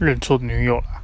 认错女友了。